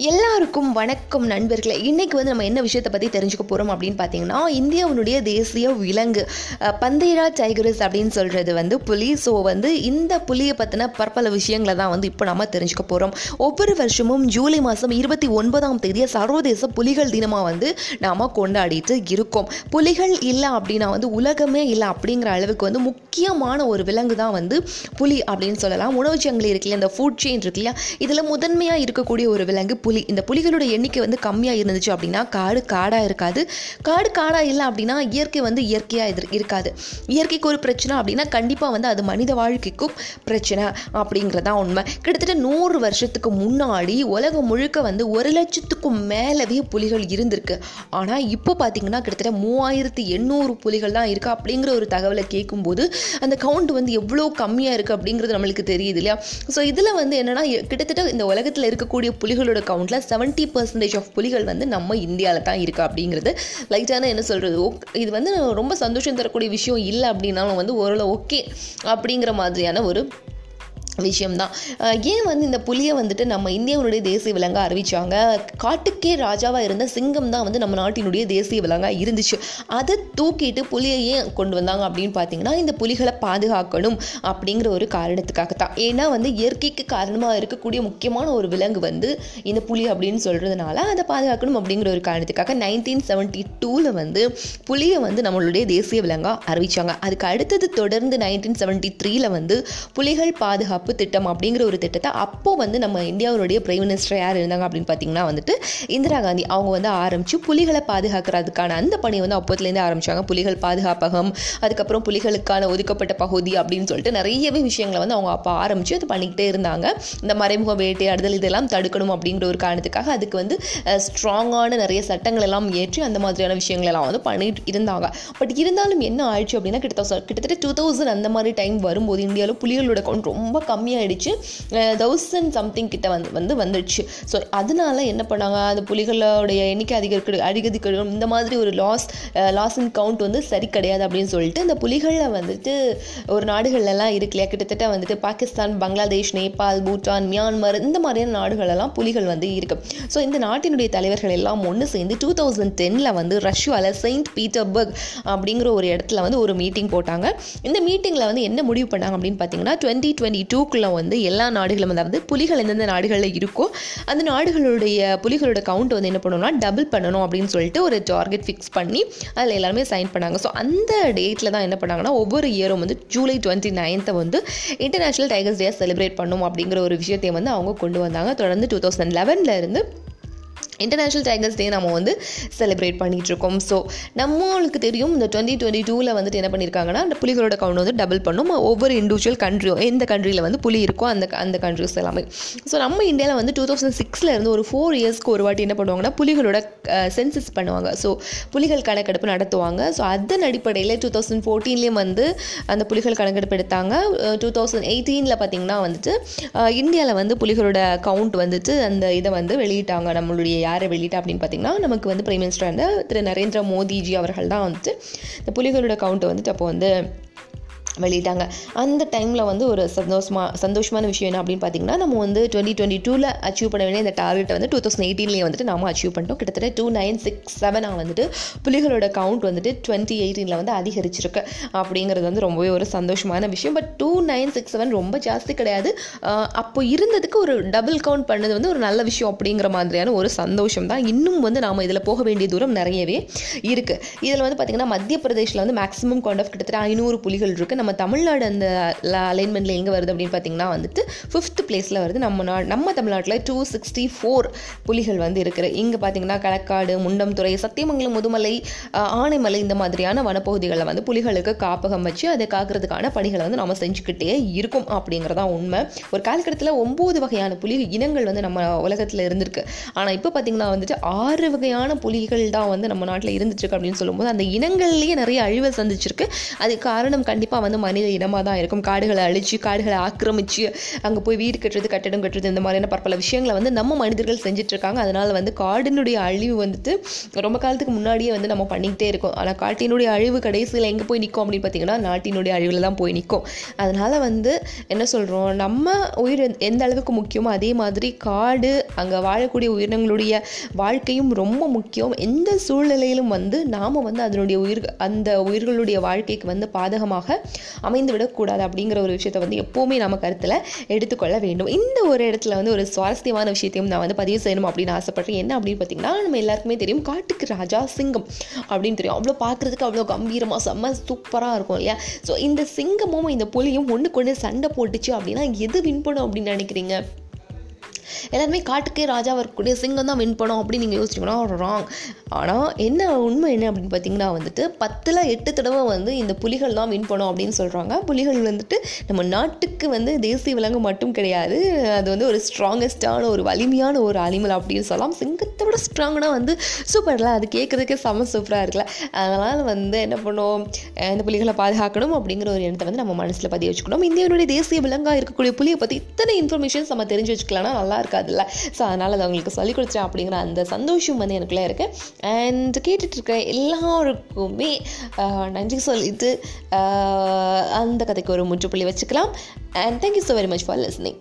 எல்லாருக்கும் வணக்கம் நண்பர்களே. இன்றைக்கி வந்து நம்ம என்ன விஷயத்தை பற்றி தெரிஞ்சுக்க போகிறோம் அப்படின்னு பார்த்தீங்கன்னா இந்தியாவினுடைய தேசிய விலங்கு அஹ், டைகரஸ் அப்படின்னு சொல்கிறது வந்து புலி. ஸோ வந்து இந்த புலியை பற்றின பற்பல விஷயங்களை தான் வந்து இப்போ நம்ம தெரிஞ்சுக்க போகிறோம் ஒவ்வொரு வருஷமும் ஜூலை மாதம் இருபத்தி ஒன்பதாம் தேதியை சர்வதேச புலிகள் தினமாக வந்து நாம் கொண்டாடிட்டு இருக்கோம். புலிகள் இல்லை அப்படின்னா வந்து உலகமே இல்லை அப்படிங்கிற அளவுக்கு வந்து முக்கியமான ஒரு விலங்கு தான் வந்து புலி அப்படின்னு சொல்லலாம். உணவு சங்கிலி இருக்கு இல்லையா இந்த ஃபுட் செயின் இருக்கு இல்லையா இதில் முதன்மையாக இருக்கக்கூடிய ஒரு விலங்கு புலி இந்த புலிகளோட எண்ணிக்கை வந்து கம்மியாக இருந்துச்சு அப்படின்னா காடு காடாக இருக்காது. காடு காடாக இல்லை அப்படின்னா இயற்கை வந்து இயற்கையாக இது இருக்காது. இயற்கைக்கு ஒரு பிரச்சனை அப்படின்னா கண்டிப்பாக வந்து அது மனித வாழ்க்கைக்கும் பிரச்சனை அப்படிங்கிறதான் உண்மை. கிட்டத்தட்ட நூறு வருஷத்துக்கு முன்னாடி உலகம் முழுக்க வந்து ஒரு லட்சத்துக்கும் மேலவே புலிகள் இருந்திருக்கு. ஆனால் இப்போ பார்த்தீங்கன்னா கிட்டத்தட்ட மூவாயிரத்தி எண்ணூறு புலிகள் தான் இருக்குது அப்படிங்கிற ஒரு தகவலை கேட்கும்போது அந்த கவுண்ட் வந்து எவ்வளோ கம்மியாக இருக்குது அப்படிங்கிறது நம்மளுக்கு தெரியுது இல்லையா? ஸோ இதில் வந்து என்னென்னா கிட்டத்தட்ட இந்த உலகத்தில் இருக்கக்கூடிய புலிகளோட கவுண்டில் செவன்ட்டி பர்சன்டேஜ் ஆஃப் புலிகள் வந்து நம்ம இந்தியாவில் தான் இருக்குது அப்படிங்கிறது. லைட்டான என்ன சொல்கிறது இது வந்து ரொம்ப சந்தோஷம் தரக்கூடிய விஷயம் இல்லை அப்படின்னாலும் வந்து ஓரளவு ஓகே அப்படிங்கிற மாதிரியான ஒரு விஷயம்தான். ஏன் வந்து இந்த புலியை வந்துட்டு நம்ம இந்தியாவுடைய தேசிய விலங்காக அறிவிச்சாங்க? காட்டுக்கே ராஜாவாக இருந்த சிங்கம் தான் வந்து நம்ம நாட்டினுடைய தேசிய விலங்காக இருந்துச்சு. அதை தூக்கிட்டு புலியை ஏன் கொண்டு வந்தாங்க அப்படின்னு பார்த்தீங்கன்னா இந்த புலிகளை பாதுகாக்கணும் அப்படிங்கிற ஒரு காரணத்துக்காக தான் ஏன்னா வந்து இயற்கைக்கு காரணமாக இருக்கக்கூடிய முக்கியமான ஒரு விலங்கு வந்து இந்த புலி அப்படின்னு சொல்கிறதுனால அதை பாதுகாக்கணும் அப்படிங்கிற ஒரு காரணத்துக்காக நைன்டீன் செவன்ட்டி டூவில் வந்து புலியை வந்து நம்மளுடைய தேசிய விலங்காக அறிவிச்சாங்க. அதுக்கு அடுத்தது தொடர்ந்து நைன்டீன் செவன்ட்டி த்ரீல வந்து புலிகள் பாதுகாப்பு திட்டம் அப்படிங்கிற ஒரு திட்டத்தை அப்போ வந்து நம்ம இந்தியாவுடைய பிரைம் மினிஸ்டர் யார் இருந்தாங்க அப்படின்னு பார்த்தீங்கன்னா வந்துட்டு இந்திரா காந்தி. அவங்க வந்து ஆரம்பிச்சு புலிகளை பாதுகாக்கிறதுக்கான அந்த பணியை வந்து அப்போத்துலேருந்து ஆரம்பிச்சாங்க. புலிகள் பாதுகாப்பகம் அதுக்கப்புறம் புலிகளுக்கான ஒதுக்கப்பட்ட பகுதி அப்படின்னு சொல்லிட்டு நிறையவே விஷயங்களை வந்து அவங்க அப்போ ஆரம்பிச்சு அது பண்ணிக்கிட்டே இருந்தாங்க. இந்த மறைமுக வேட்டையாடுதல் இதெல்லாம் தடுக்கணும் அப்படிங்கிற ஒரு காரணத்துக்காக அதுக்கு வந்து ஸ்ட்ராங்கான நிறைய சட்டங்கள் எல்லாம் ஏற்றி அந்த மாதிரியான விஷயங்கள் எல்லாம் வந்து பண்ணிட்டு இருந்தாங்க. பட் இருந்தாலும் என்ன ஆயிடுச்சு அப்படின்னா கிட்டத்தட்ட கிட்டத்தட்ட டூ தௌசண்ட் அந்த மாதிரி டைம் வரும்போது இந்தியாவில் புலிகளோட கவுண்ட் ரொம்ப கம்மியாயிடுச்சு. தௌசண்ட் சம்திங் கிட்ட வந்து வந்து வந்துடுச்சு. ஸோ அதனால என்ன பண்ணாங்க? அந்த புலிகளோடைய எண்ணிக்கை அதிகரிக்க அதிகரிக்கணும். இந்த மாதிரி ஒரு லாஸ் லாஸ் இன் கவுண்ட் வந்து சரி கிடையாது அப்படின்னு சொல்லிட்டு இந்த புலிகளில் வந்துட்டு ஒரு நாடுகள்லாம் இருக்கு இல்லையா? கிட்டத்தட்ட வந்துட்டு பாகிஸ்தான் பங்களாதேஷ் நேபாள் பூட்டான் மியான்மர் இந்த மாதிரியான நாடுகளெல்லாம் புலிகள் வந்து இருக்கு. ஸோ இந்த நாட்டினுடைய தலைவர்கள் எல்லாம் ஒன்று சேர்ந்து டூ தௌசண்ட் டென்னில் வந்து ரஷ்யாவில் செயின்ட் பீட்டர்பர்க் அப்படிங்கிற ஒரு இடத்துல வந்து ஒரு மீட்டிங் போட்டாங்க. இந்த மீட்டிங்கில் வந்து என்ன முடிவு பண்ணாங்க அப்படின்னு பார்த்தீங்கன்னா டுவெண்ட்டி டுவெண்ட்டி டூக்குள்ளே வந்து எல்லா நாடுகளும் அதாவது புலிகள் எந்தெந்த நாடுகளில் இருக்கோ அந்த நாடுகளுடைய புலிகளோட கவுண்ட் வந்து என்ன பண்ணணும்னா டபுள் பண்ணணும் அப்படின்னு சொல்லிட்டு ஒரு டார்கெட் ஃபிக்ஸ் பண்ணி அதில் எல்லாருமே சைன் பண்ணாங்க. ஸோ அந்த டேட்டில் தான் என்ன பண்ணாங்கன்னா ஒவ்வொரு இயரும் வந்து ஜூலை டுவெண்ட்டி நைன்த்தை வந்து இன்டர்நேஷனல் டைகர்ஸ் டே செலிப்ரேட் பண்ணும் அப்படிங்கிற ஒரு விஷயத்தையும் வந்து அவங்க கொண்டு வந்தாங்க. தொடர்ந்து டூ தௌசண்ட் லெவனில் இருந்து இன்டர்நேஷ்னல் டைகர்ஸ் டே நம்ம வந்து செலிப்ரேட் பண்ணிகிட்ருக்கோம் ஸோ நம்மளுக்கு தெரியும் இந்த டுவெண்ட்டி டுவெண்ட்டி டூவில் வந்துட்டு என்ன பண்ணியிருக்காங்கன்னா அந்த புலிகளோட கவுண்ட் வந்து டபுள் பண்ணும். ஒவ்வொரு இண்டிவிஜுவல் கண்ட்ரியும் எந்த கண்ட்ரியில் வந்து புலி இருக்கோ அந்த அந்த கண்ட்ரிஸ் எல்லாமே. ஸோ நம்ம இந்தியாவில் வந்து டூ தௌசண்ட் சிக்ஸில் இருந்து ஒரு ஃபோர் இயர்ஸ்க்கு ஒரு வாட்டி என்ன பண்ணுவாங்கன்னா புலிகளோட சென்சஸ் பண்ணுவாங்க. ஸோ புலிகள் கணக்கெடுப்பு நடத்துவாங்க. ஸோ அதன் அடிப்படையில் டூ தௌசண்ட் ஃபோர்டீன்லேயும் வந்து அந்த புலிகள் கணக்கெடுப்பு எடுத்தாங்க. டூ தௌசண்ட் எயிட்டீனில் பார்த்தீங்கன்னா வந்துட்டு இந்தியாவில் வந்து புலிகளோட கவுண்ட் வந்துட்டு அந்த இதை வந்து வெளியிட்டாங்க நம்மளுடைய யாரை வெளியிட்டா அப்படின்னு பார்த்தீங்கன்னா நமக்கு வந்து பிரைம் மினிஸ்டர் வந்து திரு. நரேந்திர மோடிஜி அவர்கள் தான் வந்துட்டு இந்த புலிகளோட கவுண்ட்டை வந்துட்டு அப்போ வந்து வெளியிட்டாங்க. அந்த டைமில் வந்து ஒரு சந்தோஷமா சந்தோஷமான விஷயம் என்ன அப்படின்னு பார்த்தீங்கன்னா நம்ம வந்து டுவெண்ட்டி டுவெண்ட்டி டூவில் அச்சீவ் பண்ண வேண்டிய இந்த டார்கெட்டை வந்து டூ தௌசண்ட் எயிட்டீன்லேயே வந்துட்டு நாம அச்சீவ் பண்ணிட்டோம். கிட்டத்தட்ட டூ நைன் சிக்ஸ் செவனாக வந்துட்டு புலிகளோட கவுண்ட் வந்துட்டு டுவெண்ட்டி எயிட்டீனில் வந்து அதிகரிச்சிருக்கு அப்படிங்கிறது வந்து ரொம்பவே ஒரு சந்தோஷமான விஷயம். But two nine six seven ரொம்ப ஜாஸ்தி கிடையாது. அப்போ இருந்ததுக்கு ஒரு டபுள் கவுண்ட் பண்ணது வந்து ஒரு நல்ல விஷயம் அப்படிங்கிற மாதிரியான ஒரு சந்தோஷம் தான் இன்னும் வந்து நாம் இதில் போக வேண்டிய தூரம் நிறையவே இருக்குது இதில் வந்து பார்த்திங்கன்னா மத்திய பிரதேஷில் வந்து மேக்ஸிமம் கவுண்ட் ஆஃப் கிட்டத்தட்ட ஐநூறு புலிகள் இருக்குது நம்ம தமிழ்நாடு அந்த அலைன்மெண்ட்டில் எங்கே வருது அப்படின்னு பார்த்தீங்கன்னா வந்துட்டு ஃபிஃப்த் பிளேஸில் வருது. நம்ம நா நம்ம தமிழ்நாட்டில் டூ சிக்ஸ்டி ஃபோர் புலிகள் வந்து இருக்குது இங்கே பார்த்தீங்கன்னா களக்காடு முண்டம்துறை சத்தியமங்கலம் முதுமலை ஆனைமலை இந்த மாதிரியான வனப்பகுதிகளில் வந்து புலிகளுக்கு காப்பகம் வச்சு அதை காக்கிறதுக்கான பணிகளை வந்து நம்ம செஞ்சுக்கிட்டே இருக்கும் அப்படிங்கிறதா உண்மை. ஒரு காலகட்டத்தில் ஒம்பது வகையான புலி இனங்கள் வந்து நம்ம உலகத்தில் இருந்திருக்கு. ஆனால் இப்போ பார்த்தீங்கன்னா வந்துட்டு ஆறு வகையான புலிகள் தான் வந்து நம்ம நாட்டில் இருந்துட்டு அப்படின்னு சொல்லும்போது அந்த இனங்கள்லேயே நிறைய அழிவை சந்திச்சிருக்கு. அதுக்கு காரணம் கண்டிப்பாக வந்து வந்து மனித இனமாக தான் இருக்கும். காடுகளை அழிச்சு காடுகளை ஆக்கிரமிச்சு அங்கே போய் வீடு கட்டுறது கட்டடம் கட்டுறது இந்த மாதிரியான பற்பல விஷயங்களை வந்து நம்ம மனிதர்கள் செஞ்சுட்டு இருக்காங்க அதனால வந்து காடினுடைய அழிவு வந்துட்டு ரொம்ப காலத்துக்கு முன்னாடியே வந்து நம்ம பண்ணிக்கிட்டே இருக்கோம். ஆனால் காட்டினுடைய அழிவு கடைசியில் எங்கே போய் நிற்கும் அப்படின்னு பார்த்தீங்கன்னா நாட்டினுடைய அழிவில் தான் போய் நிற்கும் அதனால் வந்து என்ன சொல்கிறோம் நம்ம உயிர் எந்த அளவுக்கு முக்கியமோ அதே மாதிரி காடு அங்கே வாழக்கூடிய உயிரினங்களுடைய வாழ்க்கையும் ரொம்ப முக்கியம். எந்த சூழ்நிலையிலும் வந்து நாம் வந்து அதனுடைய உயிர் அந்த உயிர்களுடைய வாழ்க்கைக்கு வந்து பாதகமாக அமைந்து விடக்கூடாது அப்படிங்கிற ஒரு விஷயத்தை வந்து எப்போவுமே நம்ம கருத்தில் எடுத்துக்கொள்ள வேண்டும். இந்த ஒரு இடத்துல வந்து ஒரு சுவாரஸ்யமான விஷயத்தையும் நான் வந்து பதிவு செய்யணும் அப்படின்னு ஆசைப்பட்றேன். என்ன அப்படின்னு பார்த்தீங்கன்னா நம்ம எல்லாருக்குமே தெரியும் காட்டுக்கு ராஜா சிங்கம் அப்படின்னு தெரியும். அவ்வளோ பார்க்குறதுக்கு அவ்வளோ கம்பீரமாக செம்ம சூப்பராக இருக்கும் இல்லையா? ஸோ இந்த சிங்கமும் இந்த புலியும் ஒன்று கொண்டு சண்டை போட்டுச்சு அப்படின்னா எது வின் பண்ணும் அப்படின்னு நினைக்கிறீங்க? எல்லாருமே காட்டுக்கே ராஜாவாக இருக்கக்கூடிய சிங்கம் தான் வின் பண்ணும் அப்படின்னு நீங்கள் யோசிச்சிங்கன்னா ராங் ஆனால் என்ன உண்மை என்ன அப்படின்னு பார்த்தீங்கன்னா வந்துட்டு பத்தில் எட்டு தடவை வந்து இந்த புலிகள் தான் வின் பண்ணும் அப்படின்னு சொல்கிறாங்க புலிகள் வந்துட்டு நம்ம நாட்டுக்கு வந்து தேசிய விலங்கு மட்டும் கிடையாது. அது வந்து ஒரு ஸ்ட்ராங்கஸ்டான ஒரு வலிமையான ஒரு அனிமல் அப்படின்னு சொல்லலாம். சிங்கத்தை விட ஸ்ட்ராங்னா வந்து சூப்பர்ல அது கேட்குறதுக்கே செம்ம சூப்பராக இருக்குல்ல. அதனால் வந்து என்ன பண்ணுவோம்? இந்த புலிகளை பாதுகாக்கணும் அப்படிங்கிற ஒரு எண்ணத்தை வந்து நம்ம மனசில் பதிய வச்சுக்கணும். இந்தியாவுடைய தேசிய விலங்காக இருக்கக்கூடிய புலியை பற்றி இத்தனை இன்ஃபர்மேஷன்ஸ் நம்ம தெரிஞ்சு வச்சுக்கலாம்னா நல்லா இருக்காதுல்ல. ஸோ அதனால் அதை அவங்களுக்கு சொல்லிக் கொடுத்தேன் அப்படிங்கிற அந்த சந்தோஷம் வந்து எனக்குள்ளே இருக்குது அண்ட் கேட்டுட்டு இருக்க எல்லாருக்குமே நன்றி சொல்லிட்டு ஆஹ், அந்த கதைக்கு ஒரு முற்றுப்புள்ளி வச்சுக்கலாம். And thank you so very much for listening